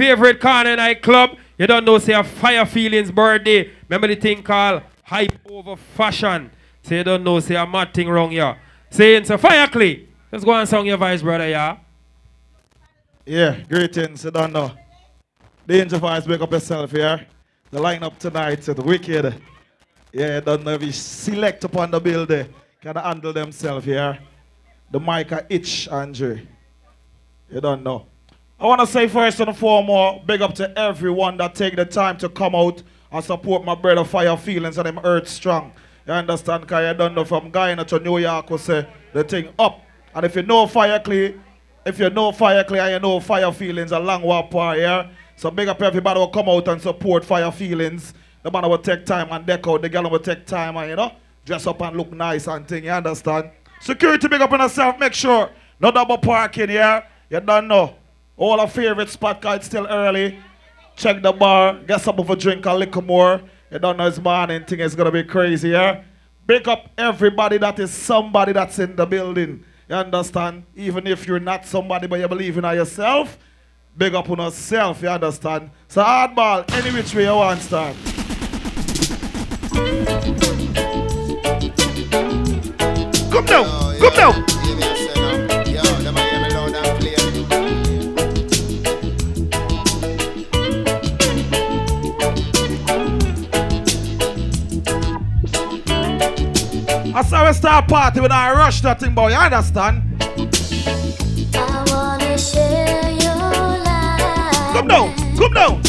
favorite corner night club. You don't know, say a fire feelings birthday. Remember the thing called hype over fashion. Say you don't know, say a mad thing wrong here. Saying so fire clay. Let's go and song your voice, brother, yeah. Yeah, greetings, you don't know. Danger Voice, wake up yourself here. The lineup tonight is wicked. Yeah, don't know if you select upon the building, can handle themselves here. The Micah Itch, Andrew. You don't know. I want to say first and foremost, big up to everyone that take the time to come out and support my brother Fire Feelings and them Earth Strong. You understand? Because you don't know from Guyana to New York, we say the thing up. And if you know Fire Clay, if you know Fire Clay and you know Fire Feelings, a long walk par here. So big up everybody will come out and support Fire Feelings. The man will take time and deck out. The girl will take time and, you know, dress up and look nice and thing. You understand? Security big up on yourself. Make sure no double parking here. You don't know. All our favorite spot, cause it's still early. Check the bar, get some of a drink a little more. You don't know it's morning thing is gonna be crazy, yeah? Big up everybody that is somebody that's in the building. You understand? Even if you're not somebody but you believe in yourself, big up on yourself, you understand? So hardball, any which way you want start. Come down, come down. I saw we start party when I rush that thing, boy. You understand? I wanna share your life. Come down, come down.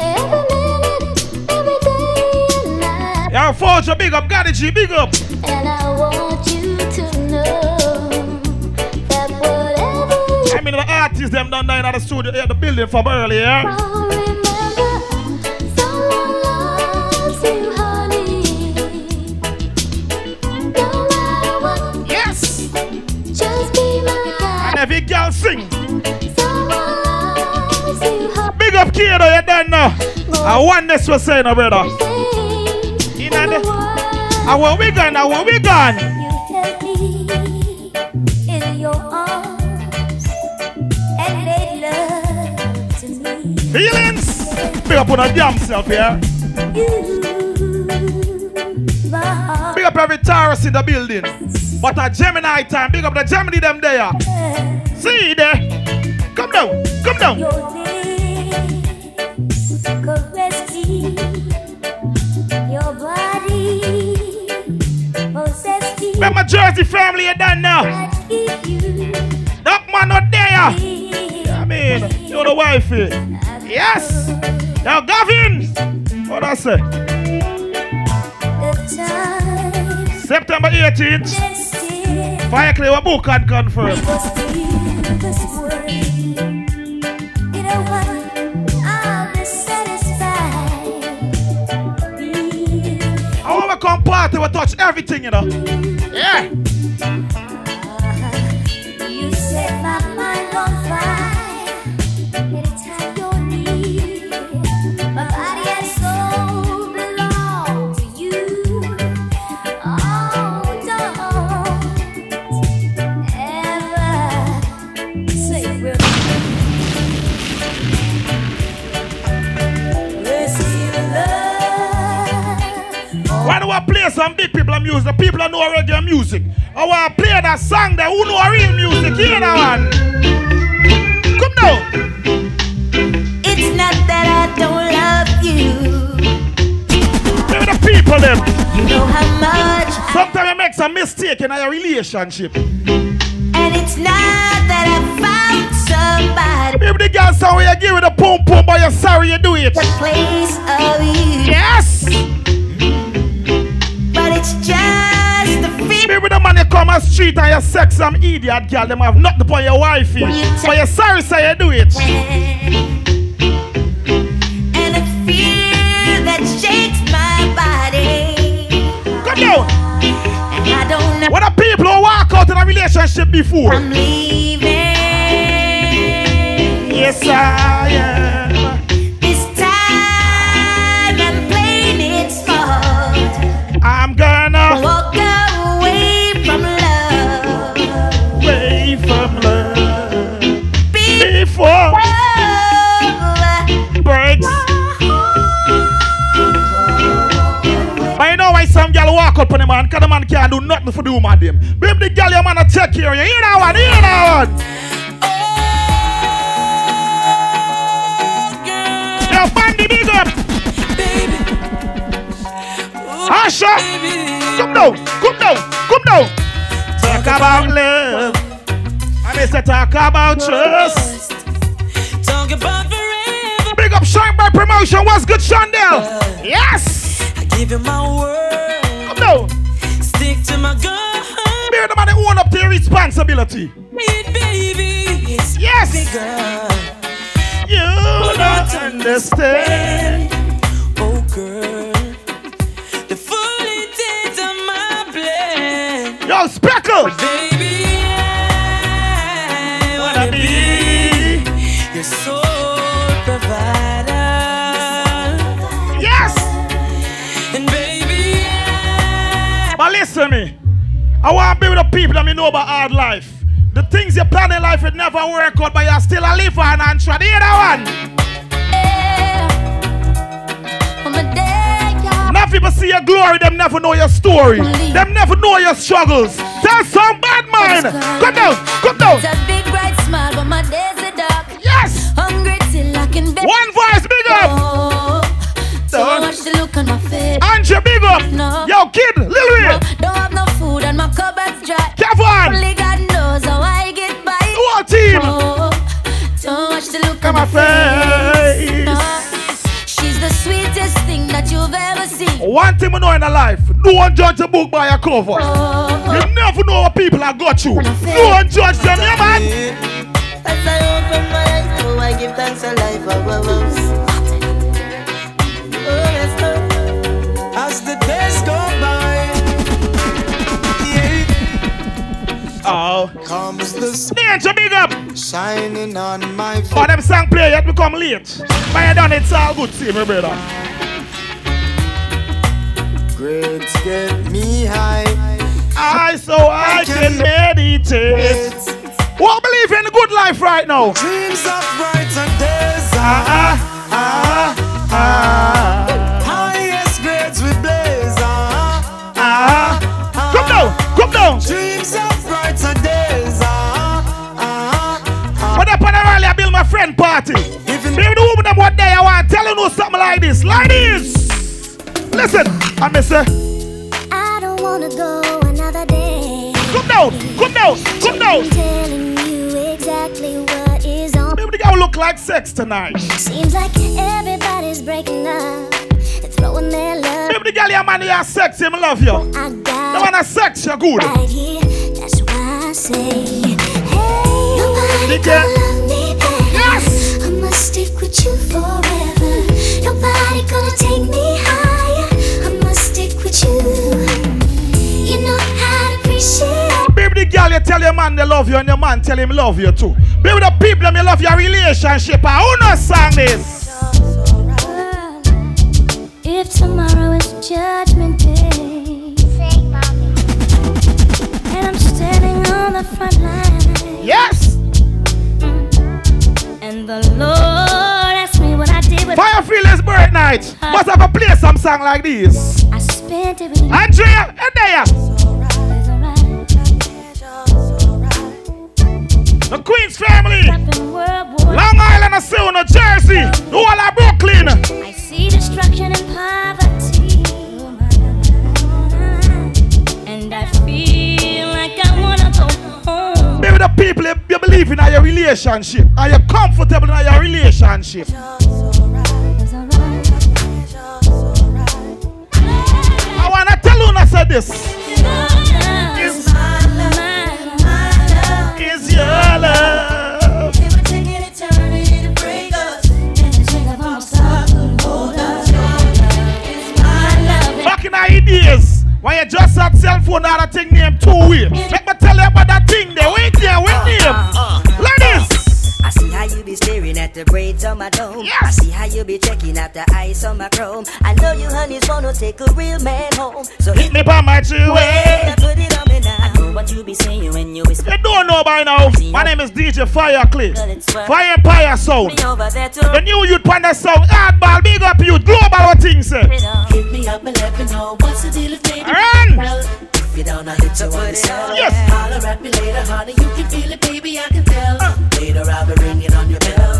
Every minute, every day and night. Yeah, Forge, big up, Gaddy G, big up. And I want you to know that whatever I mean, the artists, them done down at the studio, yeah, the building from earlier. you oh, up, Kido, you done now. I want this was saying, brother. In the, and where we gone, and where we gone. You. Feelings. Big up on a damn self here. You, Big up every Taurus in the building. But a Gemini time, big up the Gemini them there. See there. Come down, come down. Jersey family, you done now. I give you That man not there. me. I mean, you're the wifey. Yes. Now, Gavin. What I say? September 18th. nested Fire Clay book and confirm. Touch you know. Yeah. I some big people are music? The people that know reggae music. I want to play that song that who know real music. Hear that one. Come now. It's not that I don't love you. Maybe the people them. You know how much I Sometimes you make some mistake in your relationship. And it's not that I found somebody Maybe the girl say oh, where you give it a pum pum, but you're sorry you do it. the place of you. Yes. It's just the feeling. Maybe the man you come on street and you sex some idiot girl, them have nothing upon your wifey. But you're sorry say you do it. And a fear that shakes my body. Come down. And I don't know What the people who walk out in a relationship before? I'm leaving. Yes, I am. Man can't do nothing for the woman them. Baby the girl your man a take care of you. Hear that one, hear that one. Yo, Bandy, big up. Asha, come down, come down, come down. Talk about love. I may say talk about trust. Talk about forever. Big up Shine by Promotion. What's good, Shondell? Yes. I give you my word. Down. Stick to my gun. The man that own up to your responsibility. It, baby. Yes. bigger. You don't understand. Oh, girl. The full intent of my plan. Yo, Speckle. Baby, I wanna be your sole provider. Listen to me. I want to be with the people that me know about hard life. The things you plan in life, it never work out, but you're still a liver and. You hear that one? Enough people see your glory, them never know your story. Them never know your struggles. Tell some bad man. Come down, come down. It's a big bright smile, but my days are dark. Yes. Hungry till I can bear. One voice, big up. Oh, so watch the look on my face. Andrew, big up. No. Yo, kid, Lil my cupboard's dry. Kevin. Only God knows how I get by. The whole team. Oh, don't watch the look on on, my face. face. No, she's the sweetest thing that you've ever seen. One thing we know in the life, no one judge a book by a cover. Oh, You never know what people have got you. No one judge them, yeah, man. As I open my eyes, oh, I give thanks for life. Oh, oh, oh. Oh, yes, Lord. as the days go by. Oh. Comes the Danger, big up. shining on my face. For them song play, yet become late. But you done it's all good, see me, brother. Grades get me high. I so I can meditate. Who believe in good life right now? Dreams of brighter days. Ah, ah, ah, ah, Highest rally, I build my friend party. Even Maybe the woman them one day I want tell you something like this. Like this. Listen, I miss her. I don't wanna go another day. Come down, come down, come down. I'm Telling you exactly what is on. Maybe the girl look like sex tonight. Seems like everybody's breaking up and throwing their love. Maybe the girl your man you sex him love you. I The got man has sex you good. right here. That's why I say, hey, nobody Nigga. gonna stick with you forever. Nobody gonna take me higher. I must stick with you. You know how to appreciate. Baby, the girl you tell your man they love you and your man tell him love you too. Baby, the people them you love your relationship. and Who not sang this? If tomorrow is judgment day, and I'm standing on the front line, Yes. and the Lord Night. Must have a play some song like this. I spent it with. Andrea, and there. The Queen's family. Long Island, see New Jersey. Whole of Brooklyn. I see destruction and poverty. And I feel like I wanna go home. Maybe the people you you believe in are your relationship. Are you comfortable in your relationship? Said this. It's my love, my love. Is your love. It would take an eternity to break us. And the chain of our stars couldn't hold us. It's my love. Back in the ideas, when you just had cell phone, that other thing named two way. Let me tell you about that thing there. Wait there, wait there. Uh-huh. The braids on my dome. Yes. I see how you be checking out the ice on my chrome. I know you honeys wanna take a real man home. So hit me by my two way. and put it on me now. I know what you be saying when you whisper You don't know by now. My name is DJ Fire Cliff. Fire Empire Sound. me over there to The new youth panda sound. Hardball, big up youth. Global what things say. Hit me up and let me know what's the deal if baby Run! If you don't, I'll hit you on the cell. Yes. Holler at me later, honey. You can feel it, baby. I can tell. Uh. Later, I'll be ringing on your bell.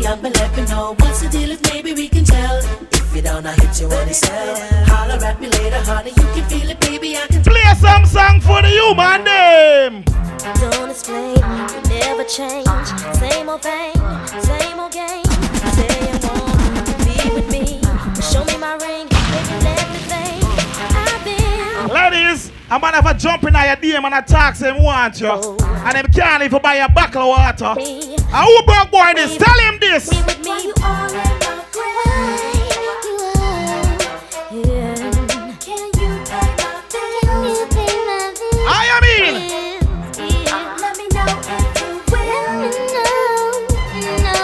Hit me up and let me know what's the deal. If maybe we can tell. If you don't, I hit you on the cell. Holler at me later, honey. You can feel it, baby. I can tell. Play some song for the human name. Don't explain, you never change. Same old thing, same old game. Say you want to be with me. Show me my ring, baby, let me think. I've been Ladies, a man ever jump in your DM and attack him want you. And him can't even buy a bottle of water. me. And who broke boy this? Tell him this. Be with me, you all in my Can you pay my bills? Can you pay my bills? I mean, Let me know if you will. No,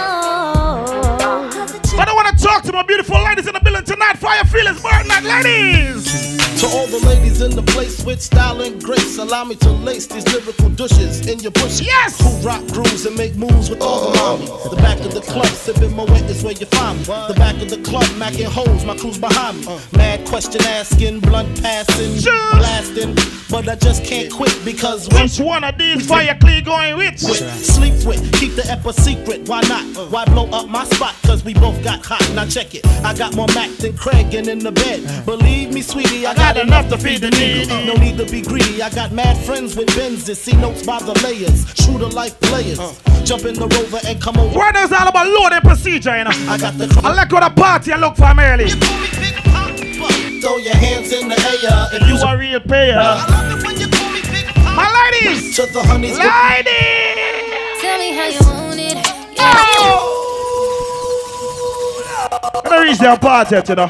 no. but I want to talk to my beautiful ladies in the building tonight. Fire feelings, burn night, ladies. To all the ladies in the place with style and grace, allow me to lace these lyrical douches in your bushes. Yes. Who rock grooves and make moves with all the mommies. Oh. The back of the club, sipping my wet is where you find me. The back of the club, macking holes, my crew's behind me. Uh. Mad question asking, blunt passing, blasting, but I just can't quit because Which one of these fire clean going with? with, sleep with, keep the ep a secret. Why not? Uh. Why blow up my spot? Cause we both got hot. Now check it. I got more Mac than Craig and in the bed. Believe me, sweetie, I got enough to feed the need. No need to be greedy. I got mad friends with Benzes. See notes by the layers. True to life players. Jump in the rover and come over. What is all about loading procedure, you know? I got the I like go to party and look for me early. You call me Big Poppa. Throw your hands in the air if You a real player. I love it when you call me Big Poppa. My ladies! To the honeys. Ladies! Tell me how you want it. Yeah. I'm gonna reach their party, you know.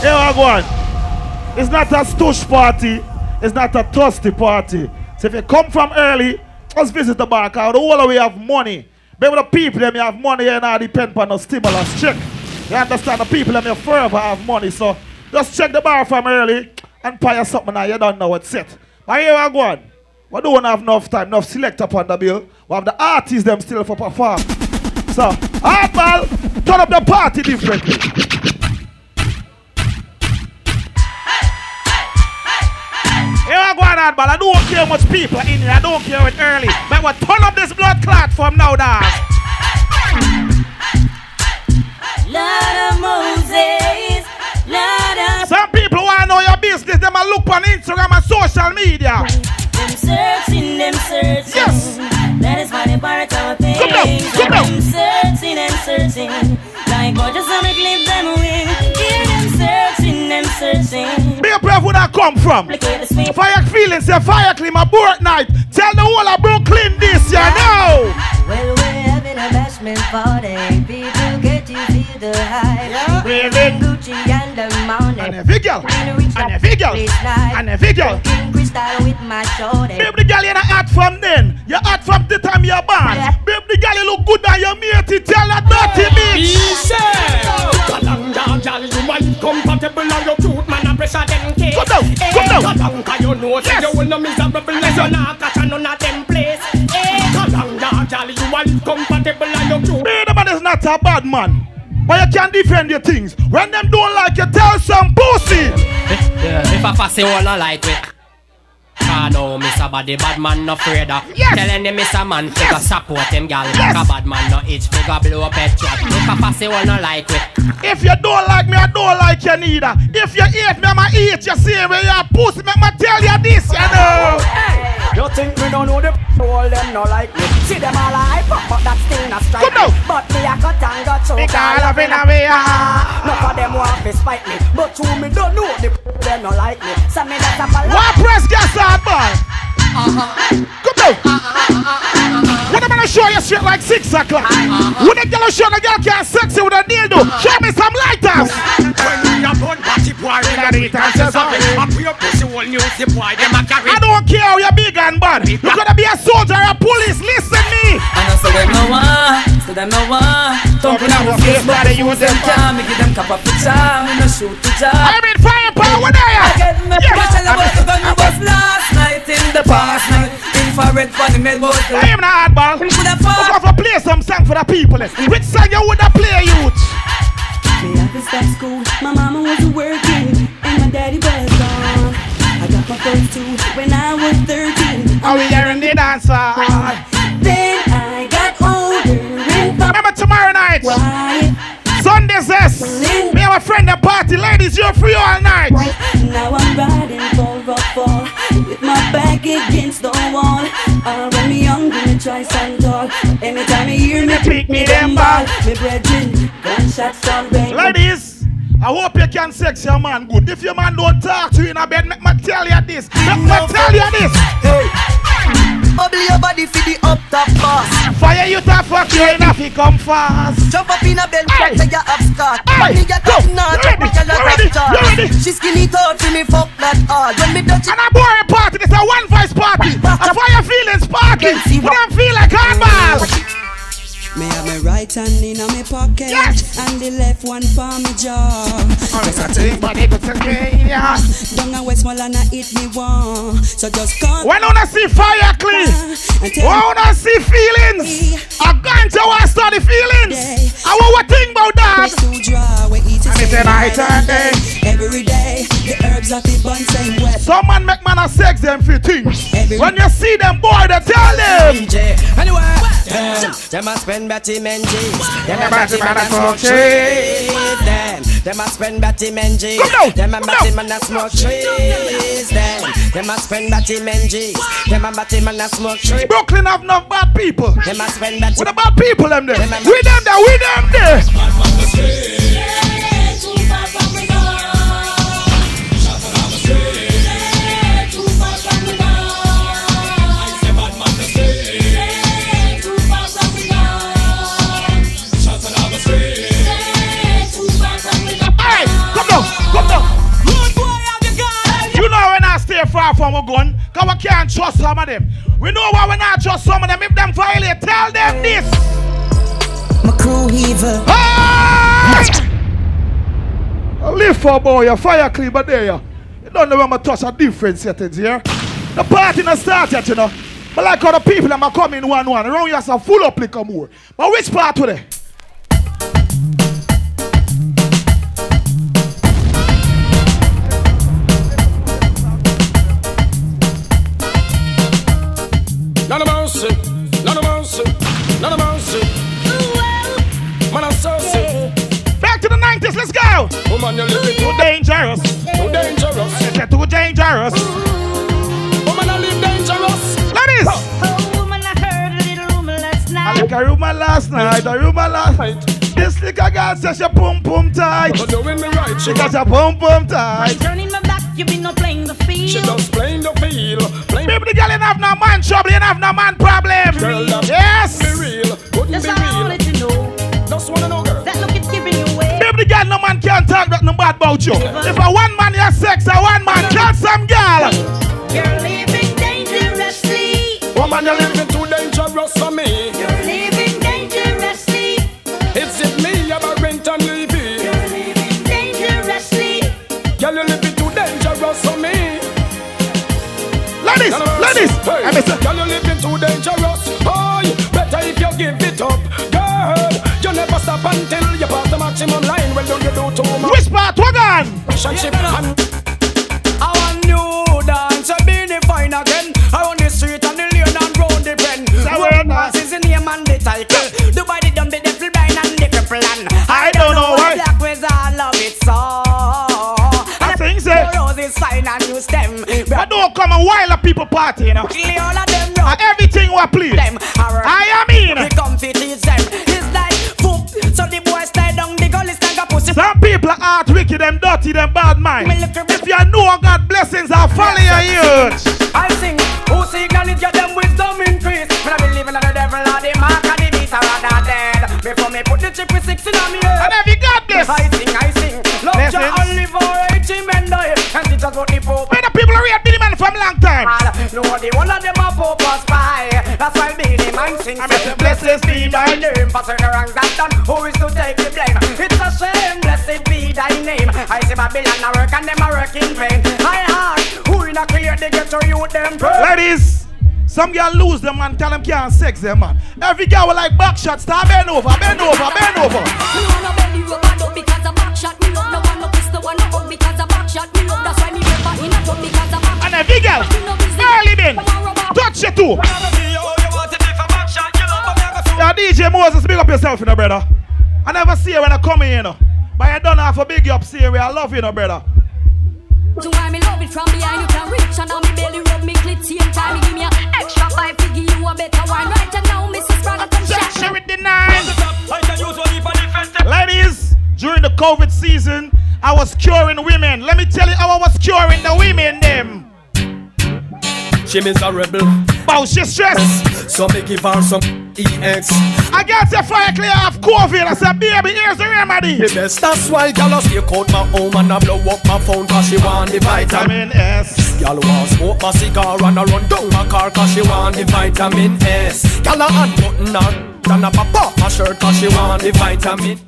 Here I go on. It's not a stush party. It's not a thirsty party. So if you come from early, just visit the bar. Cause the whole of we have money. Maybe the people them have money and now depend on the stimulus check. You understand? The people them forever have money. So just check the bar from early and buy something now you don't know what's it. But here I go on. We don't have enough time, enough select upon the bill. We have the artists them still for perform. So, hardball, turn up the party differently. Here I go on, hardball. I don't care much people in here. I don't care it early. But we turn up this blood clot from now, dog. Lord of Moses, Lord of Some people want to know your business. Them a look on Instagram and social media. Searching, them searching. Yes. That is why they part of things. Come down, come down. Them searching and searching. Like gorgeous on the clip them wing. Hear them searching, them searching. Be a brave where that come from. Replicate the sweet. Fire feelings, say fire clean my board night. Tell the whole of Brooklyn this, you know. Well, we're having a bashment party. People get to feel the hype. We're in Gucci and the mountain. And every girl, and every girl, and every girl. King Crystal with my shorty. Baby, the girl you're not hot from then. You're hot from the time you're born. Baby, the girl you look good and your mate tell that dirty bitch. Kalanga, girl, you are compatible and you cute, man, a pressure them case. Come down, Eh, come down. Kalanga, you know, say Yes. you will no miserable as you not catch a none of them place. Eh, Kalanga, girl, you are compatible and you cute. Me, the man is not a bad man. But you can't defend your things. When them don't like you, tell some pussy. If I pass it all I like it. Ah no, Mr. Body bad man no afraid of Yes. Telling them Mr. Man figure Yes. support him gal Yes. A bad man no itch figure blow up head trap If I pass it all no like it If you don't like me, I don't like you neither. If you hate me, I'ma eat you same way you pussy. Make me tell you this, you know. You think we don't know the all them no like me? See them all hype up, but that still not strike Come me. But me I cut and got choke. Because all of up in in a a way, ah. None of them want to spite me, but you me don't know the them no like me. So me that up a lot. What press gas hard ball? Come down. When I'm gonna show you straight like six o'clock. Uh-huh. When the girl show the girl can't sexy with a dildo. Show me some lighters. When we a born batty boy, we a beat and say sorry. I pray your pussy whole news the boy them a carry. I don't care how you're big and bad. You gotta be a soldier or a police. Listen me. And I say them no one, say them no one. Thumping on the face, but they use them jam. Me give them cap of picture, me no shoot the job. I mean firepower. What are you? Get me yes. tell about the gun was last night in the past night. Made both the I am not hardball. We fought. go for play some song for the people. Which song you woulda play, youth? Me have to stop school. My mama was working and my daddy was gone. I got my first two when I was 13. Are we here in the dance hall? Then I got older Remember tomorrow night? why Sunday says. Me and my friend the party. Ladies, you're free all night. now I'm riding I when me young, gonna try stand tall. Anytime you hear me, pick me them ball. Me brethren, gunshots sound ring. Ladies, I hope you can sex your man good. If your man don't talk to you in a bed, make me tell you this. Make me tell you this. Bubble your body for the up top boss. Fire you to fuck you enough, he come fast. Jump up in a Hey. crack till you have When me get Go. up now, You jump ready? up till you You ready? have scar. You ready? She skinny tall, for me fuck that hard. When me touch it, And a boring party, this a one voice party. A fire feelings party. We don't feel like hardball. Me have my right hand in my pocket Yes. and the left one for me jaw. Just a thing, but it was a yeah. Down a Westmoreland and eat me one. So just come When I see fire clean, when tell I see feelings, I'm going to want to study feelings. I want to think about that. to draw where eat And it's a night and day. Every day, the herbs of the bun same wet. Some man make man a sex them for things. When you see them boy, they tell them. Anyway, them, them a spend Betty Menzies. Them a Betty man a smoke trees. Them, them a spend Betty. Come Them a Betty man a smoke trees. Them, them a spend Betty Menzies. Them a Betty man a smoke trees. Brooklyn have no bad people. Them a spend Betty. What bad people them there? We them there, we them there. I stay far from a gun, cause we can't trust some of them. We know why we not trust some of them. If them violate, tell them this. my crew heaver. Hey! Live for boy, a fire clean, but there you. You don't know when I touch a different settings here. The party not start yet, you know. But like other people, are coming one one. Around you, some full up liquor more. But which part to dangerous. Woman, I live dangerous. Ladies! Oh, woman, I heard a little rumor last I night. like a rumor last night, a rumor last night. This little girl says she pum pum tight. But doing me right, she She got got your pum pum tight. Turning my back, you been no playing the field. she field. just playing the field. Playing Maybe the girl ain't have no man trouble, ain't have no man problem. Girl, Yes! be real. Couldn't That's be all I wanted to know. Just wanna know, girl no man can't talk nothing bad about you. If a one man has sex, a one man kill some girl. You're living dangerously. Woman, you're living too dangerous for me. You're living dangerously. Is it me, you're a rent and leave it? You're living dangerously. Girl, you're living too dangerous for me. Ladies, None ladies. Hey, I miss girl, you're living too dangerous. Oh, better if you give it up, girl. You never stop until you pass the maximum line. Well, don't you do too much Which part? On? relationship and I want new dance, I be fine again. Around the street and the lane and round the pen. Dance is the name and the title. Dubai the dumb, the devil blind and the cripple and I don't know why. Black with I love it so. I think so. Roses fine and you stem. But don't come and while a people party, you know. Kill all of them everything what please. them. Some people are heart wicked, them dirty, them bad mind. Me look around. If you know God blessings are follow your youth. I sing, who signal it, get them wisdom increase. When I believe in the devil or the mark of the beast, I rather dead. Before me put the chip with six in on me head. And every God bless. I sing, I sing, love Blessings. Jah and live for eighty men die. And teach us what the Pope Where the people are real Billy man from long time. No, the one of them a Pope or spy. That's why the man sing. I mean, blessed be thy name. For certain wrongs that done, who is I see Babylon a work and them a work in vain. I heart, who in a clear they get to you them pray. Ladies. Some girl lose them and tell them can't sex them man. Every girl will like back shots, start bend over, bend over, bend over. You want no you rub and up because a back shot. Me love no one no pistol, one no because a back shot. Me love that's why me never in a tub because a back. And every girl, early men, touch you too. Yeah, DJ Moses, big up yourself, you know, brother. I never see you when I come in, you know. But I don't have a big up, see. I love you, no brother. To why me love it from behind, you can reach and on me belly rub me clit same time. You give me a extra five to give you a better wine. Right and now, Mrs. Brother, come shake Share with the nine. Ladies, during the COVID season, I was curing women. Let me tell you how I was curing the women, them. She is a. Bow, she stress. So me give her some EX. I got the fire clear off COVID. I said, baby, here's the remedy. The best. That's why gyal stay out my home and I blow up my phone cause she want the vitamin S. Gyal want smoke my cigar and I run down my car cause she want the vitamin S. Gyal a unbutton her and a pop off my shirt cause she want the vitamin.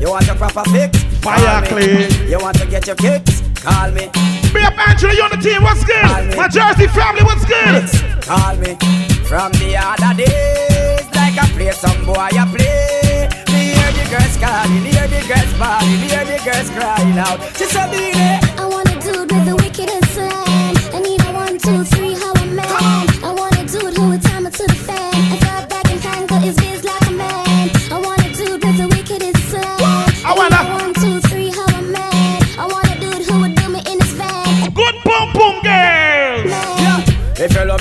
You want a proper fix? Fire Call me. clean. You want to get your kicks? Call me. Be up Angela, you on the team. What's good? My Jersey family, what's good? Call me. From the other days, like I play some boy, I play. Me hear the girls calling, hear the girls bawling, hear the girls crying out. She said,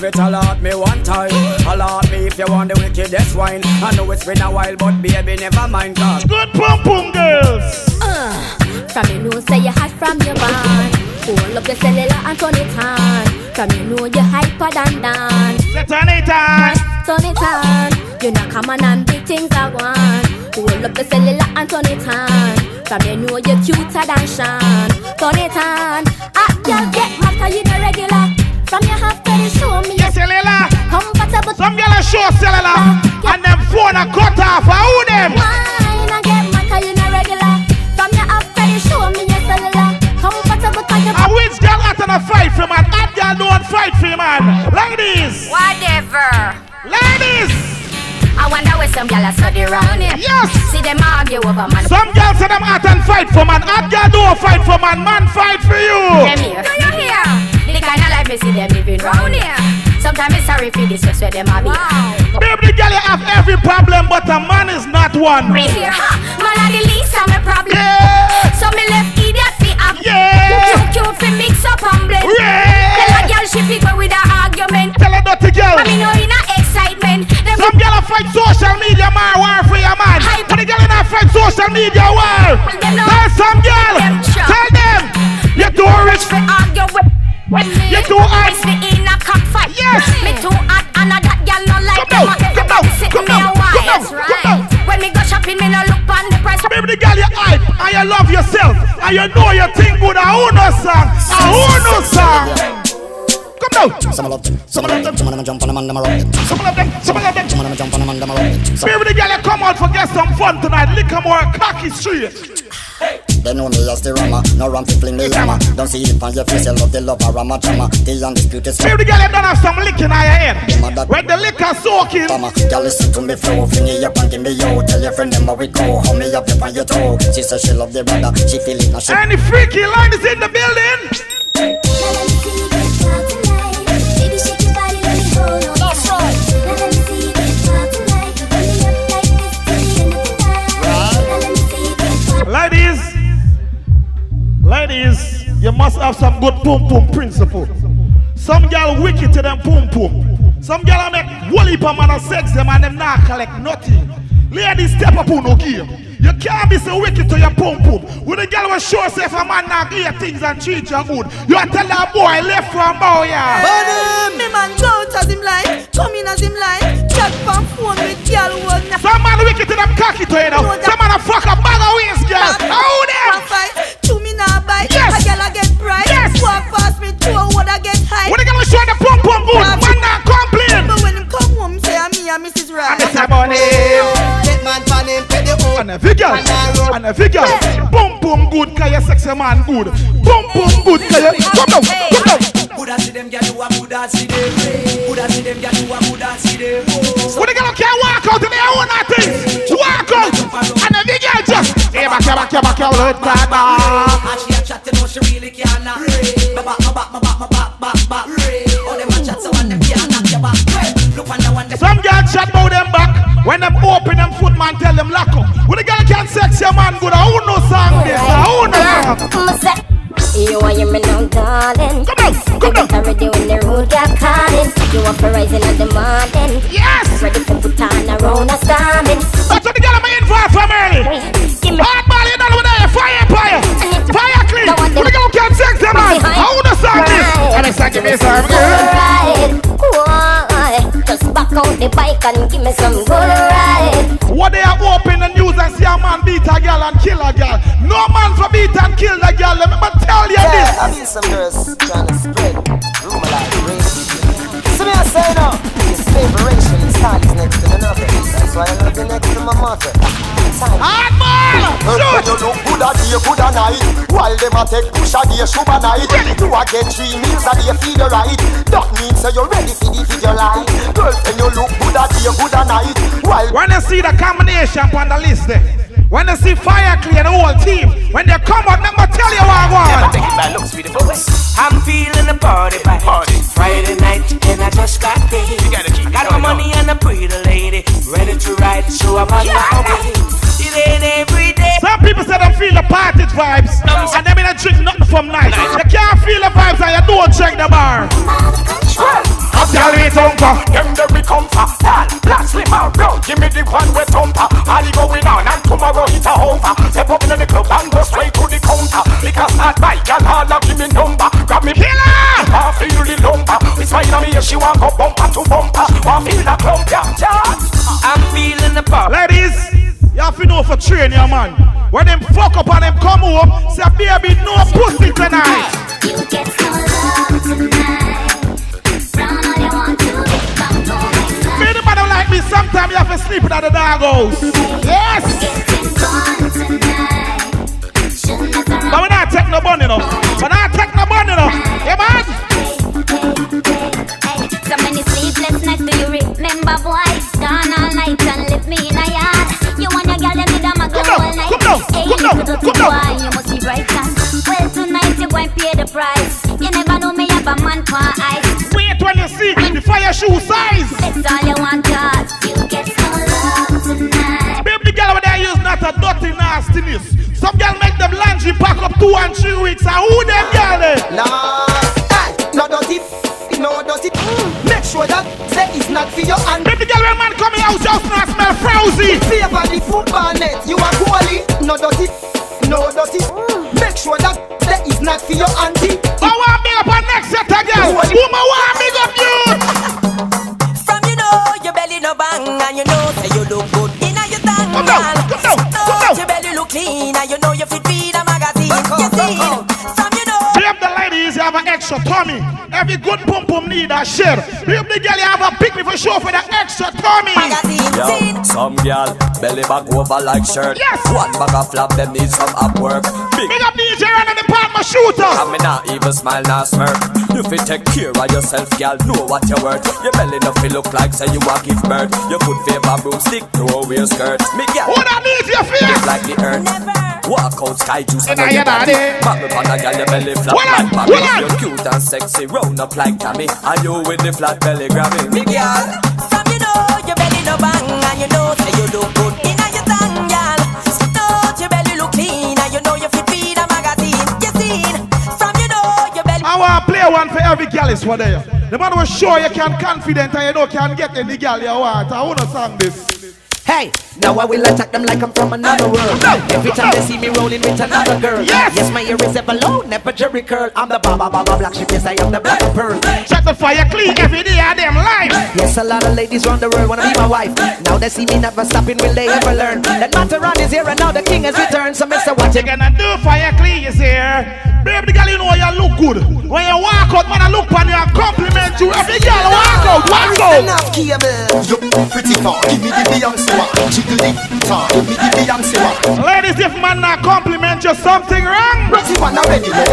love it, alert me one time. Alert me if you want the wickedest wine. I know it's been a while, but baby, never mind. Cause Good boom boom girls. Uh, from you know say you hot from your band. Hold up the cellular and turn it on. From you know you hyper than dance. Turn it on. Turn it on. You know come on and big things I want. Hold up the cellular and turn it on. From you know you're cuter than Sean. Turn it on. Some girl a show cellular and them phone a cut off. I Who them? Wine and get mad 'cause you the regular. From your half to show me your cellular. Comfortable 'cause you A which girl out on a fight for man? Hot girl don't fight for man. Ladies. Whatever. Ladies. I wonder where some gyal are study round here. Yes. See them argue over man. Some girls say them hot and fight for man. Hot girl don't fight for man. Man fight for you. Them here. Do you hear? The kind of life me see them living round here. Sometimes it's sorry for this where them are be. Baby girl, you have every problem, but a man is not one. Me here. Ha! Man are the least of my problem. Yeah. So me left idiot fi up. Yeah. Cute cute fi mix up and blend. Yeah. Tell a girl she fi go with her argument. Tell a dirty girl. I mean no in a excitement. Them Some girl a fight social media man war for your man. But the girl in a fight social media war. Tell some girl. Tell them. You're too argue with. with me. You too hot. Miss me in a cockfight. Yes. Me too hot and a that girl no like Come them. down, come down, Sit come down, while. come down, come right. down. When me go shopping, me no look on the price. Baby, the girl you hype and you love yourself and you know you think good. A who no song? A who no song? Come down. Some of love them, some of love them, some of them jump on them and them rock them. Some of them, some of them. Some of them jump on them and them rock them. Baby, the girl you come out for get some fun tonight. Lick more cocky straight. They know me as the rama, no ram fi fling the yama. Don't see it on your face, you love the love a rama drama. The undisputed Baby, the girl you don't have some licking on your head. When the liquor soaking. Mama, girl listen to me flow, fling it up and give me yo. Tell your friend them how we go, hold me up up on your toe. She say she love the brother, she feel it now she. Any freaky ladies in the building? Have some good pum pum principle. Some girl wicked to them pum pum. Some girl make woolly pa man and sex them and them not collect nothing. Ladies, step up on no game. You can't be so wicked to your pum pum. When the girl was sure say if a man not you things and treat you good, you are tell that boy left from bow yeah. But me man go out as him like, come in as him like, chat from phone with girl not. Some man wicked to them cocky to you know. Some man a fuck a bag of waist girl. How them? fight, to me now bite. Yes. A girl I get bright. Yes. Walk past me, two would I get high. When the girl show the pum pum good, man not complain. But when him come home, say I'm me ah, and Mrs. Right. Mr. Bunny. Get man for him, pay the And a figure, and a figure. Boom boom good, cause you sexy man good. Boom boom good, cause you come down, come down. Buddha see them gyal do a Buddha see them. Buddha see them gyal do a Buddha see them. When the girl can't walk out in their own things, walk out. And the figure just, hey back here, back here, back here, red card. And she a chat, you know she really can't girls chat about them back when them open girl them lock up. When the girl can't sex your man good, I who no song this? I who no song? You are your man now, darling. Come down, come down. Already when the road got calling. You up for rising in the morning. Yes. Ready for put on a round of standing. That's what the girl I'm in for from early. Give me hard ball, you know over there. Fire, fire, fire clean. When the girl can't sex your man, I who no song this? And it's like give me some good. Out the bike and give me some good ride. What they are open the news and see a man beat a girl and kill a girl. No man for beat and kill the girl. Let me tell you Yeah, this. I mean some girls trying to spread rumor like crazy. So me I say no, this separation is style is next to another. That's why I love you next to my mother. Hard ball! When you look good a day, good a night While them a take push a day, shoot a night You a get three meals a day, feed your right That means say you're ready for the figure line Girl, when you look good a day, good a night While When you see the combination on the list there, when you see fire clear the whole team, when they come out, let me tell you what I want. Take it by looks with the voice. I'm feeling the party vibe. Party. Friday night and I just got paid. You gotta keep I got my money and a pretty lady ready to ride, so I'm on my way. It every day. Some people say they feel the party vibes, and they mean drink nothing from night. You can't feel the vibes and you don't check the bar. A girl with thumper, them the we comfort Tall, black, slim and brown Give me the one with thumper All the going on and tomorrow it a over Step up in the club and go straight to the counter. Because start by girl all a give me number. Grab me. Killer! I feel the lumber. It's fine on me if she want go bumper to bumper. Want feel the clump yeah, yeah. I'm feeling the party. Ladies, you have to know for train your man. When them fuck up and them come home, say baby no pussy tonight. You get some love tonight. From all you want to get back home. Me the man don't like me, sometimes you have to sleep in the dog house. Yes! But we not take no money no. We not take no money no. Yeah man? So many sleepless nights do you remember boy? Down, come down, come down. be right. Wait you see the fire shoe size. All you want. You get some love tonight. Baby, girl over there use not a. Some girl make them pack up two and three weeks. And who them girl eh? Dirty, no dirty. Make sure that say it's not for your hand. Baby girl, when man come in house just not smell frowsy. Favor the football net, you are goalie. No dirty, no dirty. Make sure that say it's not for your auntie. I want me up on next set of girl. Woman want me up you. From you know your belly no bang and you know say you look good in a your tongue. Come down, come down, come down. Your belly look clean ladies you have an extra tummy. Every good pum pum need a share. Babe, the girl you have a pick me for sure for the extra tummy. Yo, some girl belly back over like shirt. Yes. One bag of flap, them need some up work. Big Big up DJ and the department shooter. I me not even smile, not smirk. You fit take care of yourself, girl. Know what you're worth. Your belly no feel look like say you a give birth. You could favor broomstick to a wear skirt. Me girl, Who that needs your face? Just like the earth. Walk out sky juice and Inna on your your body. body. Bubble on a girl, your belly flap Hold on, like Bobby. Hold on. And sexy, round up like Tammy. And you with the flat belly grabbing. Me girl. From you know your belly no bang and you know say you look good in a your tongue, girl. Sit out your belly look clean and you know you fit feed a magazine. You seen? From you know your belly. I want to play one for every girl is for there. The man was sure you can confident and you know can get any girl you want. I want to song this. Hey, now I will attack them like I'm from another world. Every time they see me rolling with another girl. Yes. Yes, my ear is ever low, never jerry curl. I'm the baba baba black sheep, yes I am the black pearl. Check the fire clean every day of them life. Yes, a lot of ladies round the world wanna be my wife. Now they see me never stopping, will they ever learn? That Mataran is here and now the king has returned. So Mr. What you gonna do fire clean is here. Baby, the girl you know you look good. When you walk out, man, I look on you and compliment you. Every girl walk out, walk out. You pretty far, give me the Beyonce one. Ladies, if man not compliment you, something wrong. One already, know.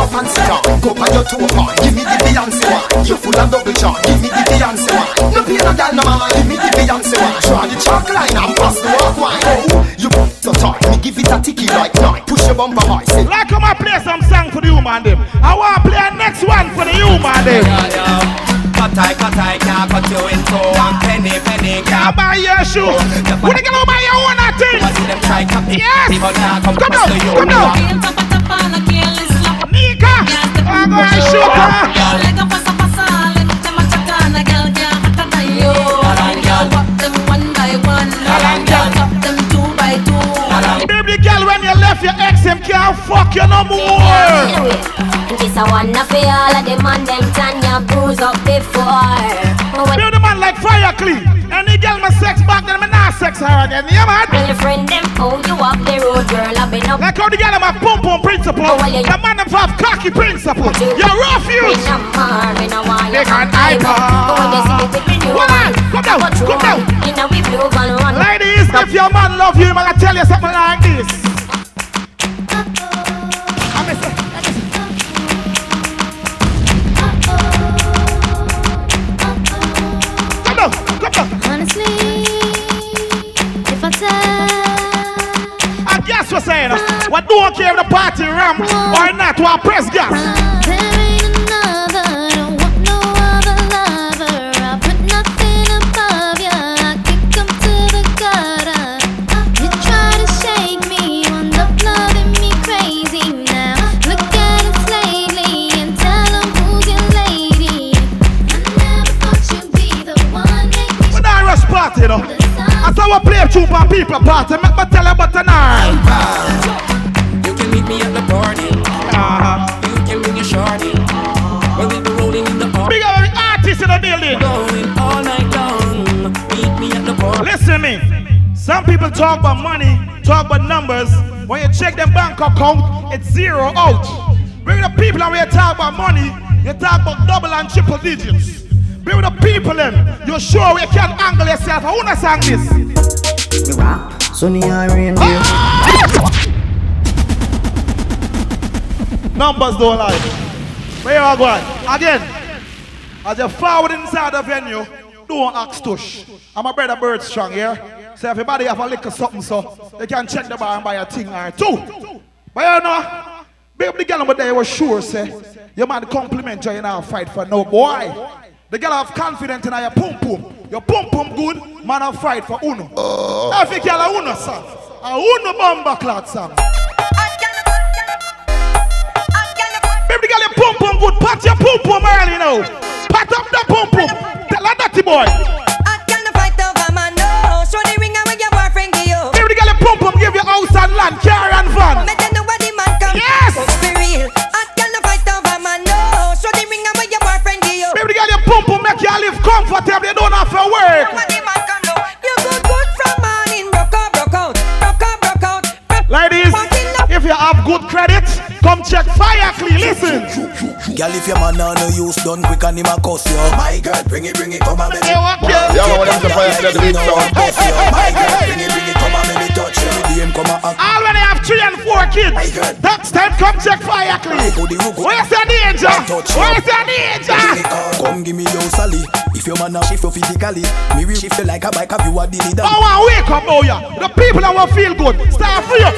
Go on your give me the Beyonce one. You full of double charm, give me the Beyonce. No pain no man, give me the Beyonce one. Draw the chalk line and pass the walk wine. Oh, you so tight, me give it a ticky like nine. Push your bumper high, say. Like come play some song for the human them. I want to play a next one for the human them. Cut I, cut I, can't cut you in two. One penny, penny, Can't buy your shoe. When you gonna buy your own thing? like a Yes! People can't come Come down, come down. Nika! I'm gonna shoot her! Girl, when you left your ex, him can't fuck you no more. This a one of all of them and them Tanya bruise up before. Build the man like fire clean. Any girl my sex back, then me not sex her again. Yeah, man. Tell your friend them how you up the road, girl. I've been up. Like how the girl have pump pump principle. Oh, the man them have cocky principle. You're refuse. They can't hype Come down, come down. Ladies, if your man love you, I'm gonna tell you something like this. Come down, come down. Honestly, if I tell, And guess what's saying? What don't care if the party ram or not, what press gas. I saw a play tune for people party. Make me tell you about tonight. You can meet me at the party. Uh-huh. You can bring your shorty. We'll be rolling in the party. Big up artists in the building. Going all night long. Meet me at the party. Listen to me. Some people talk about money, talk about numbers. When you check their bank account, it's zero out. Bring the people and when you talk about money, you talk about double and triple digits. Bring the people them. You're sure you can angle yourself. I wanna sing this. Sunny and. Numbers don't lie. Where you are going? Again, as you forward inside the venue, don't ask tush. I'm a brother bird strong here. So everybody have a little something so they can check the bar and buy a thing or two. But you know, baby the girl over there was sure say, your man compliment you, you now fight for no boy. The girl have confidence in your pum pum. Your pum pum good, man have fight for uno. Every girl a uno song. A uno bomba clot song. Baby girl, your pum pum good. Pat your pum pum early now. Pat up the pum pum. Tell her dirty boy. Baby the girl, your pum pum give you house and land, car and van. Yes. Make you live comfortably. Don't have to work. Ladies, if you have good credit, come check Fire Clean. Listen. Girl, if your man now no use done quick and him a cuss you. My girl, bring it, bring it, come and baby. Hey, what girl? Yeah, man, when them say fire, let the beat sound. Cuss you. My girl, bring it, bring it, come and baby touch you. The DM come and act. Already have three and four kids. Next time, come check Fire Clean. Where's the danger? Where's the danger? Come give me your Sally. If your man now shift you physically, me will shift you like a bike. Have you a dilly dally? Oh, wow, wake up, oh yeah. The people that will feel good. Start free up.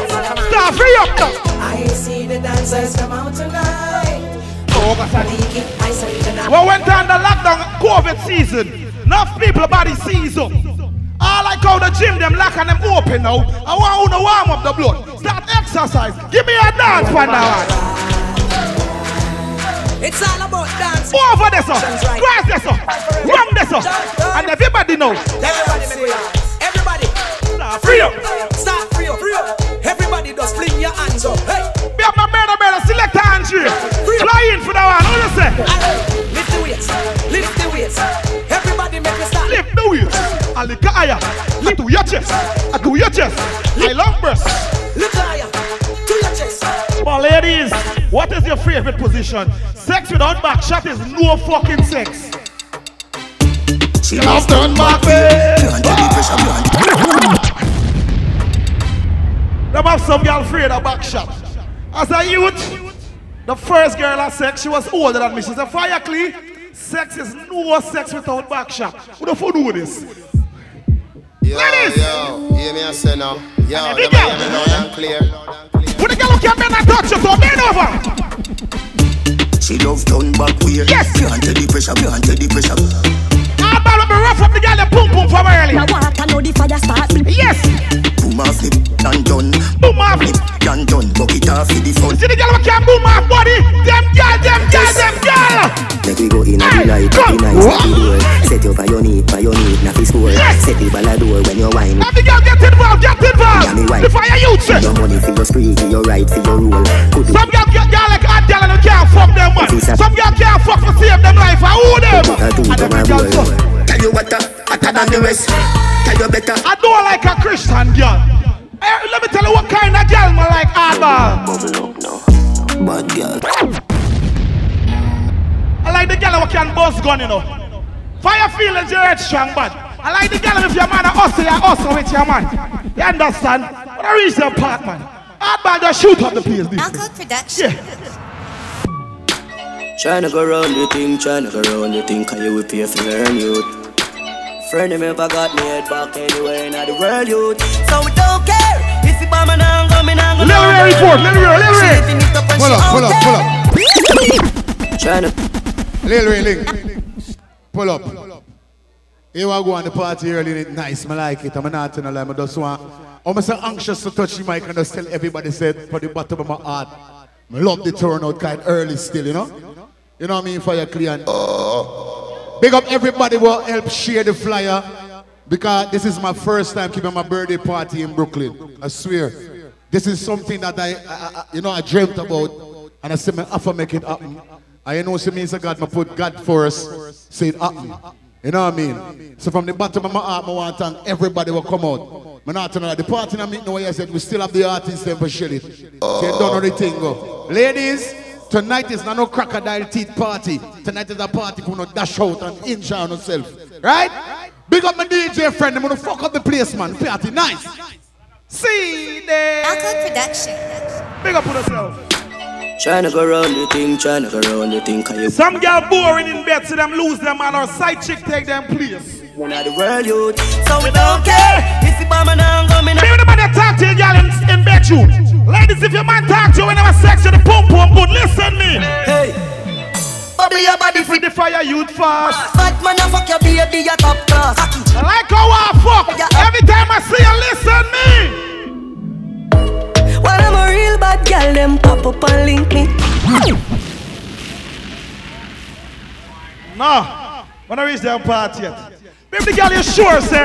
Start free up now. I see the dancers come out tonight. Oh, God. I say tonight. We went on the lockdown COVID season. Enough people body seize up. I like how the gym them lock and them open now. I want to warm up the blood. Start exercise. Give me a dance for now. It's all about dance. Over there, sir. Grass there, sir. Run there, sir. And everybody know. Everybody, make everybody. Start free up. Start free up. Free up. Everybody just fling your hands up. Hey. Be up my brother, brother. Select Andre. Fly in for the one. What you say? Lift the weights. Lift the weights. Everybody make me start. Lift the weights. Lift to your chest. I to your chest. I love breast. Higher. To your chest. But ladies, what is your favorite position? Sex without back shot is no fucking sex. She loves turn back. Them have some girl afraid of back shot. As a youth, the first girl I sex, she was older than me. She said, Fire clean. Sex is no sex without back shot. Who the fuck do this? Yo, Ladies. yo, hear me I say now. Yo, And you the girl. hear me loud and clear. Who the girl who can bend and touch you, so bend over. She love turn back way. Yes. Can't take the pressure, can't take the pressure. Hard ball, let me rough up the girl, the pum pum from early. Now what I know the fire start. Yes. Boom off it, done done. Boom off it, done done. Bucket off for the fun. See the girl who can boom off body. Them girl, them girl, them girl. Make we go in a the light, the nice, the door. Set you by your knee, by your knee, na fi score. Set the ball a door when you wine. Have the girl get involved, get involved. Yeah, me wife. The fire youth. For your money, for your spree, for your right, for your rule. Could. Some girl get girl like hot girl and they can't fuck them man. Some girl can't the rest. Tell you better. I don't like a Christian girl. Eh, let me tell you what kind of girl I like hardball. Bad girl. I like the girl who can bust gun, you know. Fire feelings, you're strong, but I like the girl if your man a hustle, you hustle with your man. You understand? When I reach the part, man, hardball just shoot up the place. This Uncle Production. Tryna go round the thing, tryna go round the thing, cause you will pay for learn youth. Friend of me ever got me head back anywhere in the world youth. So we don't care if you bomb and I'm coming and go Let me hear it forth, let me hear it, let me hear. Pull up, pull up, pull up. Tryna. Lil Ray Link. Pull up. Here I go on the party early, it nice, I like it. I'm not gonna lie, I just want. I'm so anxious to touch the mic and just tell everybody said for the bottom of my heart. I love the turnout kind early still, you know? You know what I mean? Fire clear. and- oh. Big up everybody who help share the flyer because this is my first time keeping my birthday party in Brooklyn. I swear. This is something that I, I, I you know, I dreamt about and I said, I have to make it happen. I know it means God, I put God first, say it happen. You know what I mean? So from the bottom of my heart, I want to thank everybody who come out. I'm not you, the party I meet now, I said, we still have the artists them for shit you don't know the thing go. Ladies, tonight is not no crocodile teeth party. Tonight is a party for no dash out and injure on yourself. Right? Big up my DJ friend, I'm gonna fuck up the place, man. Party nice. See there. Uncle Production. Big up on yourself. Tryna go round the thing, tryna go round the thing, cause you Some girl boring in bed, see them lose them man or side chick take them place. one of the world youth. So we don't care if you bomb and I'm coming Maybe the man that talk to you girl in, in bedroom. Ladies, if your man talk to you whenever sex you the pump pump good, listen me. Hey. Bubble your body free the fire youth fast. Bad man, I fuck your baby, you top class. I like how I fuck. Every time I see you, listen me. When I'm a real bad girl, them pop up and link me. No, when I reach them party yet. Baby, girl you sure say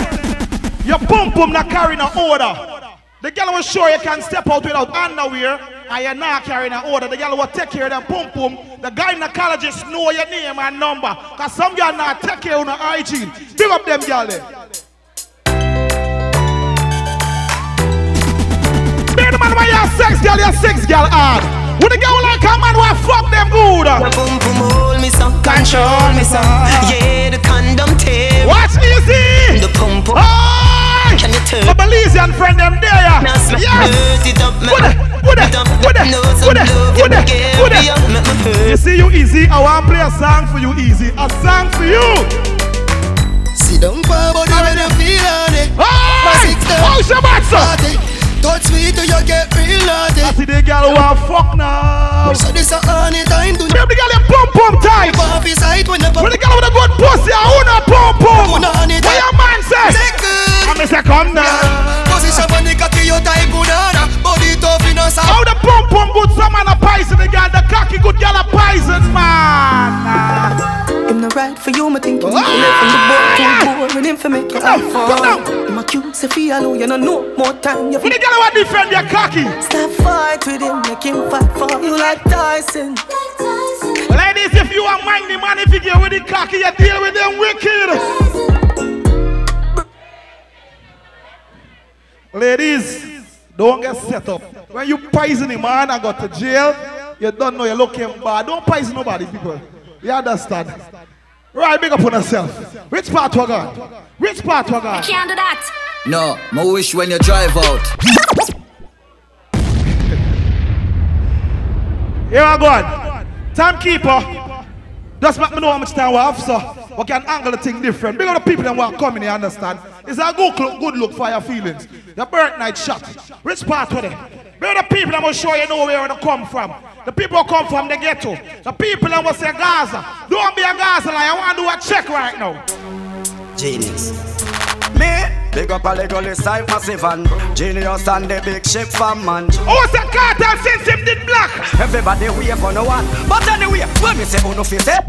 your pum pum not carrying an order. The girl was sure you can step out without underwear and you're not carrying an order. The girl will take care of them pum pum. The gynecologist know your name and number. Cause some girl not take care of no hygiene. Big up them girl there. Be the man when you're sex girl, you're sex girl hard. When the girl like a man who fuck them good. The boom boom hold me some, control me some. Ah. Yeah, the condom tape. Watch easy. The pum pum. Oh! Ah. Can you turn? My Belizean friend them there. yeah. Now slap Yes. You see you easy. I want to play a song for you easy. A song for you. Sit down for body when you feel on it. Hey! Oh, Shabbat, sir. Touch me till you get real naughty. I see the girl who want fuck now. So this a honey time to Baby, the girl in pump pump tight. Pop his height when the When the girl with a good pussy, I want a pump pump. Who know honey What your man say? Second. I'm a second now. Position on the cocky, you type banana. Body tough in a sound. How the pump pump good, some man a poison the girl, the cocky good girl a poison man. Him no right for you, me think you Ah! from the boat too boring him for make you Come have down, come fun. Him accuse if he alone, you know no more time. You When the girl who want defend your cocky. Stop fight with him, make him fight for you like Tyson. Ladies, if you are minding man, if you get with the cocky, you deal with them wicked. Ladies, don't get set up. When you poison him man and go to jail, you don't know you're looking bad. Don't poison nobody, people. You understand? Right, big up on yourself. Which part we got? Which part we got? Can't do that. No, my wish when you drive out. Here I go on. Timekeeper. Just let me know how much time we have, so we can angle the thing different. Big up the people that want coming here, understand? It's a good look, good look for your feelings. Your birth night shot. Which part of them? Big up the people that will show you know where they come from. The people who come from the ghetto. The people that will say Gaza. Don't be a Gaza like I want to do a check right now. Genius. Me, big up a little side massive and genius and the big ship fan man. Oh, the cartel since him did black. Everybody wait for no one, but anyway, when me say oh no, face eh? it.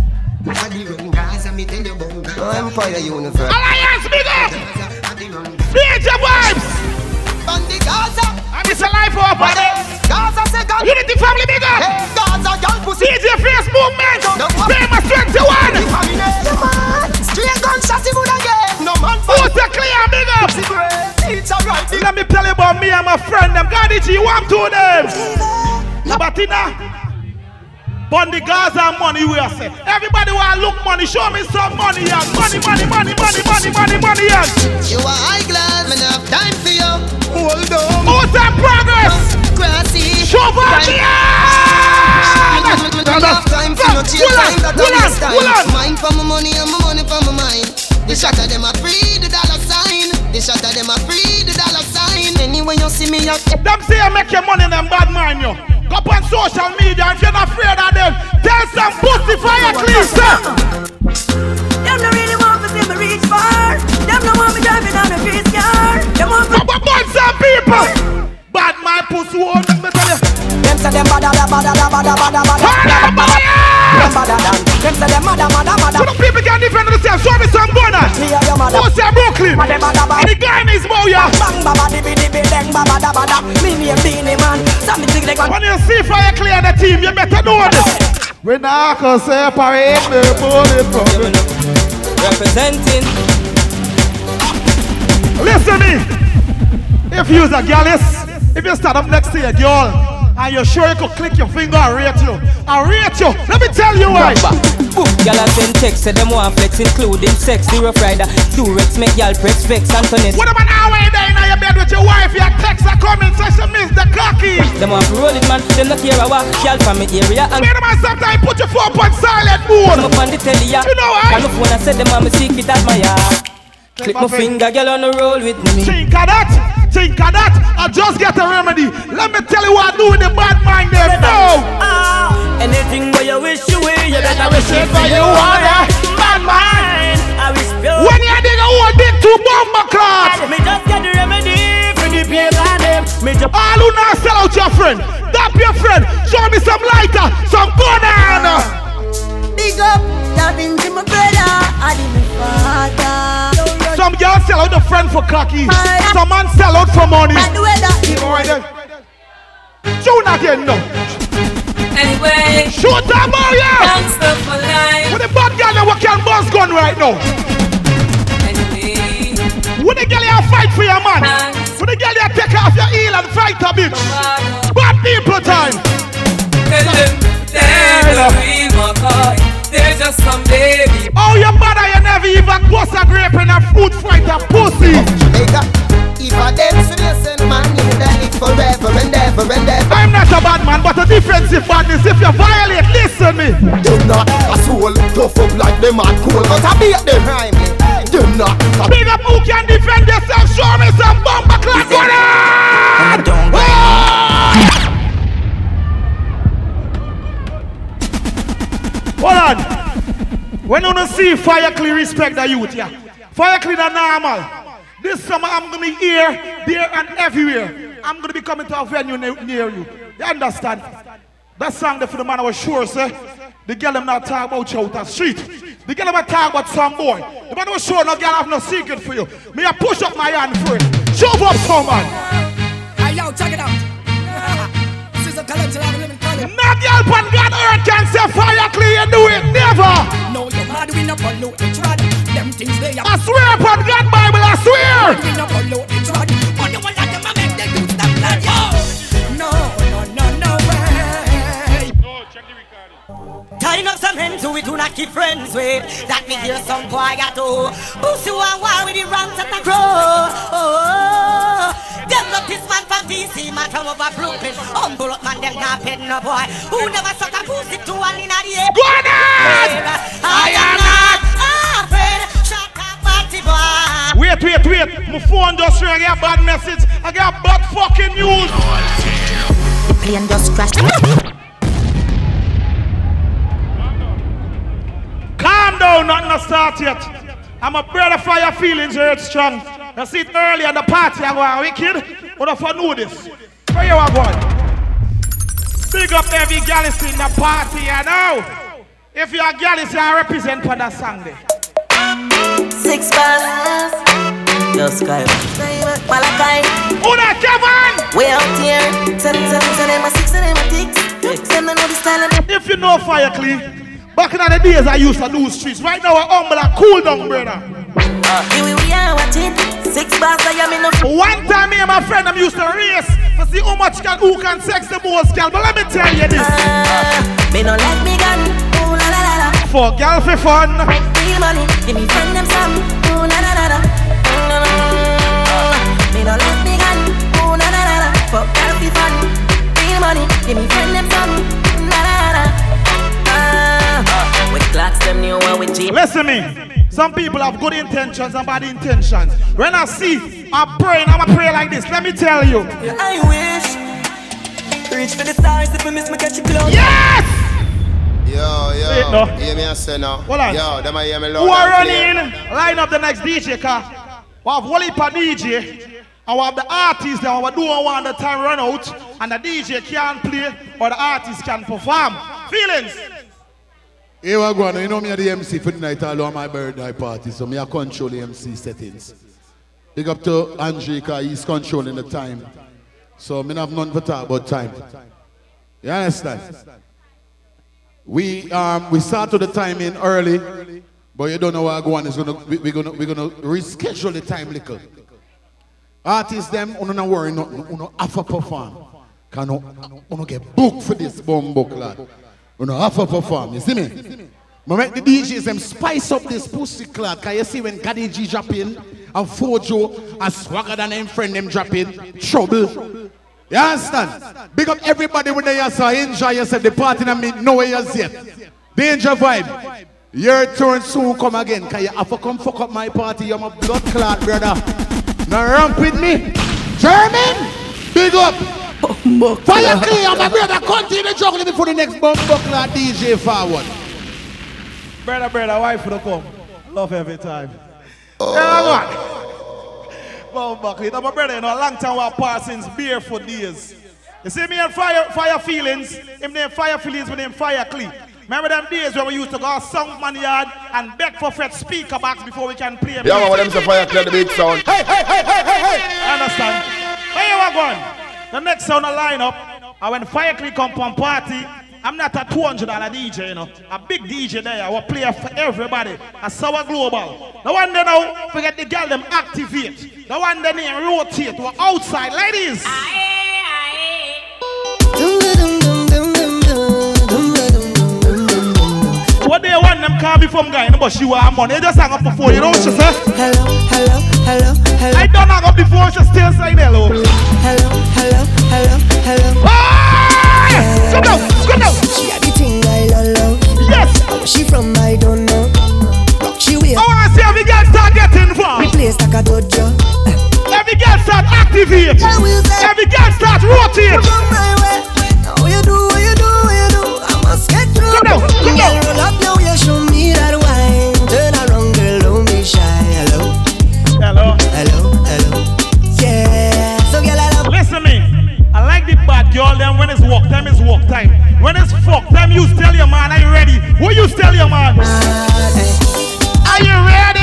No Empire Universe. Alliance, big up. DJ vibes. On the Gaza. And it's a life over there. Gaza second. Unity family, big up. Hey, Gaza, girl pussy. DJ Face Movement. No, Famous 21. Eh? Straight gunshot him would again. No man Who's the clear, big up? It's. Let me tell you about me and my friend. Them God, you want to them. Batina. Bondi Gaza money we are say. Everybody want look money. Show me some money, yeah. Money, money, money, money, money, money, money, yeah. You are high class, man. Have time for you. Hold on. Who's that progress? Grassy. Show me, Enough time for no chill time that I waste time. Mine for my money and my money for my mind. The shot of them a free the dollar sign. The shot of them a free the dollar sign. Anyway you see me up. Them say you make your money, them bad mind you. Go up on social media if you're not afraid of them. Tell some pussy fire clean. Them no really want to see me reach far. Them no want me driving on a face car. Them want me. But but some people. Bad my pussy oh, won't me tell you. Them say them bada da bada da bada bada bada Them bada Them bada dan Them say them mada mada mada So the people can defend themselves. Show me some gunner. Me and your mother. Who's that Brooklyn? Mada bada bada And the guy is Moya. Bang baba dibi dibi deng baba da bada Me name Beenie Man Some me think When you see fire clear the team, you better know this. We not gonna separate the bullet from the Representing. Listen me. If you's a girl, if you stand up next to a girl and you're sure you could click your finger and rate you, I rate you. Let me tell you why. Book Y'all a send text, them one flex, including sex, the rough rider, Durex, make y'all press vex, Antoinette. What about an hour there in your bed with your wife? Your text are coming, so she miss the cocky. Them want roll it, man. Them not care about y'all from me area. And a minute, sometimes put your phone on silent mode. come up on the telly, yeah. You know why? Call my phone I said them want me secret admire. Click my finger, girl on the roll with me. Think of that. Think of that. I just get a remedy. Let me tell you what I do with the bad mind there. No. Ah. Anything where you wish you will, you better wish it for you bad mind. I wish you. When you dig a hole, dig two bomber clots. Me just get the remedy for the pain and them. Me just All who not sell out your friend. Dap your friend. Show me some lighter, some banana. Big up, loving to my brother, I did my father. Some girls sell out a friend for cocky. Some man sell out for money. And the weather, You know what I Shoot again, no. Anyway, Shoot them out, yeah. gangster for life. With the bad girl that we can boss gun right now. Anyway, With the girl you fight for your man. With the girl you take off your heel and fight a bitch. Bad people time. tell them they're the real McCoy. They're just some baby. Oh, your mother, you never even bust a grape in a food fight a pussy. Jamaica. If I dead innocent man, you die it forever and ever and ever. I'm not a bad man, but a defensive badness. If you violate, listen me. Do not a soul tough up like them man cool, but I beat them. Do not. Big up who can defend yourself. Show me some bomber clap When you don't see fire clear respect the youth, yeah. Fire clear the normal. This summer I'm gonna be here, there, and everywhere. I'm gonna be coming to a venue ne- near you. You understand? That song there for the man I was sure, sir. The girl them not talk about you out the street. The girl them talk about some boy. The man was sure no girl have no secret for you. Me I push up my hand for it. Shove up some man. Hey, yo, check it out. living. No girl pan God earth can say fire clear and do it. Never. No, you're mad, we not pollute the trad. Them things they are. I swear upon God Bible, I swear. We not pollute the trad. But you want like them, I make them do stop blood, yo. No, no, no, no way. Tying up some hands who we do not keep friends with. That me hear some boy got to boost you and why with the ranks at the crow. Oh, oh, oh. Develop this man from DC, man from over Brooklyn. Humble up man, them not pet no boy. Who never suck a pussy to one in the air. Go on! I am not afraid. Shut up, party boy. Wait, wait, wait. My phone just ring. I got bad message. I got bad fucking news. The plane just crashed. Calm down, nothing to start yet. I'm a brother for your feelings hurt strong. You see it early at the party, I go on wicked. But if I know this, where you are going? Big up every gal is in the party, you know. If you're a is I represent for that song there. Six bars. Yo, Sky. Who that, Kevin? We out here. Them, tell them, tell them, a six, tell them, a six. Them, know the style If you know Fire Clee, back in the days I used to do streets. Right now I'm humble and cool down, brother. Here we we are watching. Six bars, I am in the One time me and my friend them used to race to see how much can who can sex the most girl. But let me tell you this. Me no like me gun. Ooh la la la la. For girl for fun. Real money. Give me friend them some. Ooh. Mm, mm, mm. Me no me gun. Ooh. For girl for fun. Real money. Give me friend them some. With clocks them new with G. Listen me. Some people have good intentions and bad intentions. When I see I'm praying, I'm a pray like this. Let me tell you. I wish. Reach for the stars if we miss me catch you close. Yes! Yo, yo. Wait, no. Hear me I say now. Hold on. Yo, them I hear me loud Who are and clear. Line up the next DJ car. We have Wally per DJ. And we have the artists that we do one the time run out. And the DJ can't play or the artist can perform. Feelings. Here we go. You know me are the MC for the night all on my birthday party, so me I control the MC settings. Big up to Andre, cause he's controlling the time. So me have none for talk about time. You understand? We um we start to the time in early, but you don't know what go on is gonna we, we're gonna we're gonna reschedule the time little. Artists them uno not worry nothing, uno have to perform. Can uno, uno get booked for this bomb book lad. Oh, Uno have to perform, you see me? But make the DJs them spice up this pussy clad. Can you see when Gaddy G drop in and Fojo and Swagger than them friend them drop in? Trouble. You understand? Big up everybody when they so enjoy yourself. The party me know where you're yet. Danger vibe. Your turn soon come again. Can you have to come fuck up my party? You're my blood clot, brother. Now ramp with me. German, big up. Fire clear, my brother. Continue juggling before the next bump clot DJ forward. Brother, brother, wife for the come. Love every time. Oh. Yeah, man. Well, Buckley, my brother, you know, a long time we apart since beer for days. You see me and fire, fire feelings, him name fire feelings, with name fire clean. Remember them days when we used to go song man yard and beg for fret speaker box before we can play. Yeah, man, when them say fire clear the big sound. Hey, hey, hey, hey, hey, hey. Understand? Where you are going? The next sound a lineup, and uh, when Fire Click on from party, I'm not a $200 DJ, you know. A big DJ there, I will play for everybody. A sour global. The one they now, forget the girl them activate. The one they rotate. We're outside, ladies. What they want them can't be from guy, but she want money. They just hang up before, you know what she say? Hello, hello, hello, hello. I don't hang up before, she still say hello. Hello, hello, hello, hello. Ah! Come down, come down. She had the thing I love. Yes. She from, I don't know. Rock she way. I wanna see every girl start getting. We place like a dojo. Every girl start activate. Every girl start rotate. How you do, what you do, what you do? I must get. Come down, come down. roll up now, you show me that wine. Turn around, girl, don't be shy. Hello, Hello. hello, hello. Yeah. So, girl, I love. Listen me. I like the bad girl then when it's walk time is walk time. When it's fuck time, you tell your man, are you ready? Who you tell your man? Are you ready?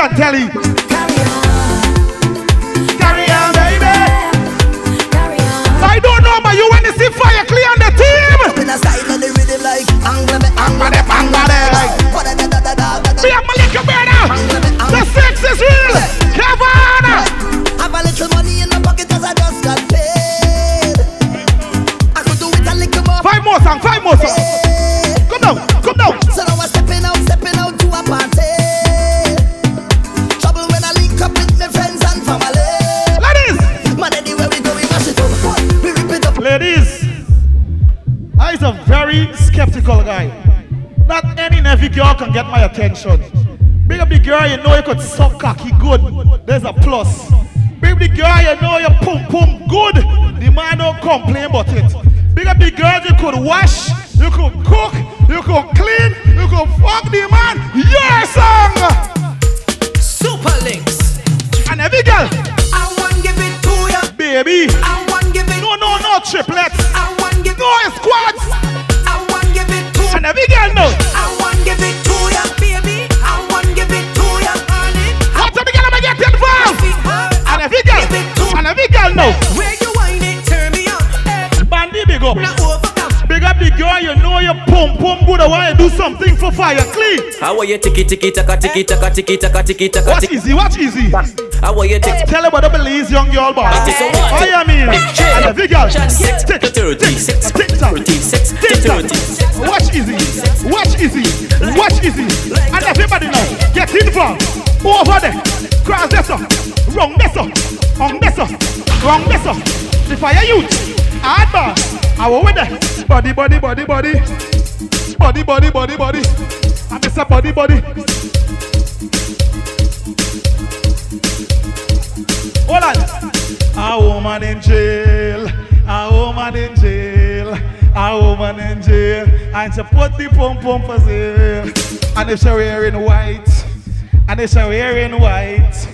Silent and could suck are you tiki tiki taka tiki taka tiki taka tiki taka Watch easy, watch easy. How are you tiki? Tell her about the Belize young girl boy. Is what? Oh yeah, mean. And every girl, Six to thirty, six tick thirty, six to thirty. Watch easy, watch easy, watch easy. And everybody now, get involved. Over there, cross this up, wrong this up, on this up, wrong this up. The fire youth, hard bar. I will with there. Body, body, body, body. Body, body, body, body. I miss a body, body. Hold on. A woman in jail. A woman in jail. A woman in jail. And she put the pum pum for sale. And if she wearing white. And if she wearing white.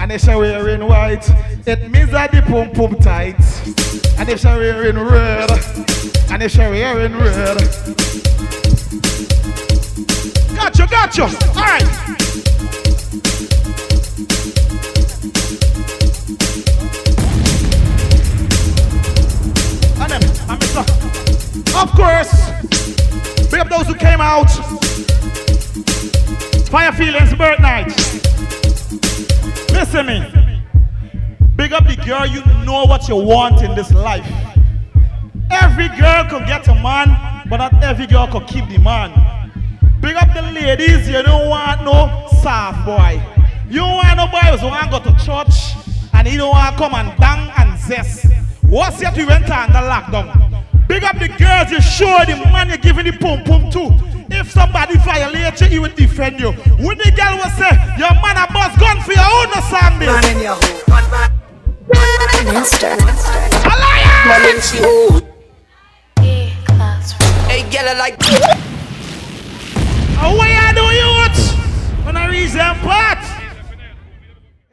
And if she wearing white. It means that the pum pum tight. And if she wearing red. And if she wearing red. Gotcha, gotcha. All right. And then, and Mr. Of course, big up those who came out. Fire Feelings birth night. Listen me. Big up the girl, you know what you want in this life. Every girl could get a man, but not every girl could keep the man. Big up the ladies, you don't want no soft boy. You don't want no boy who's want to go to church and he don't want to come and bang and zest. What's yet we went under lockdown? Big up the girls, you sure the man you're giving the pum pum to. If somebody violate you, he will defend you. When the girl will say, your man a boss gun for your own no song this. Man in your hole. Master. Man in she hole. Hey, girl, I like. Oh, why I do you gonna reach them part.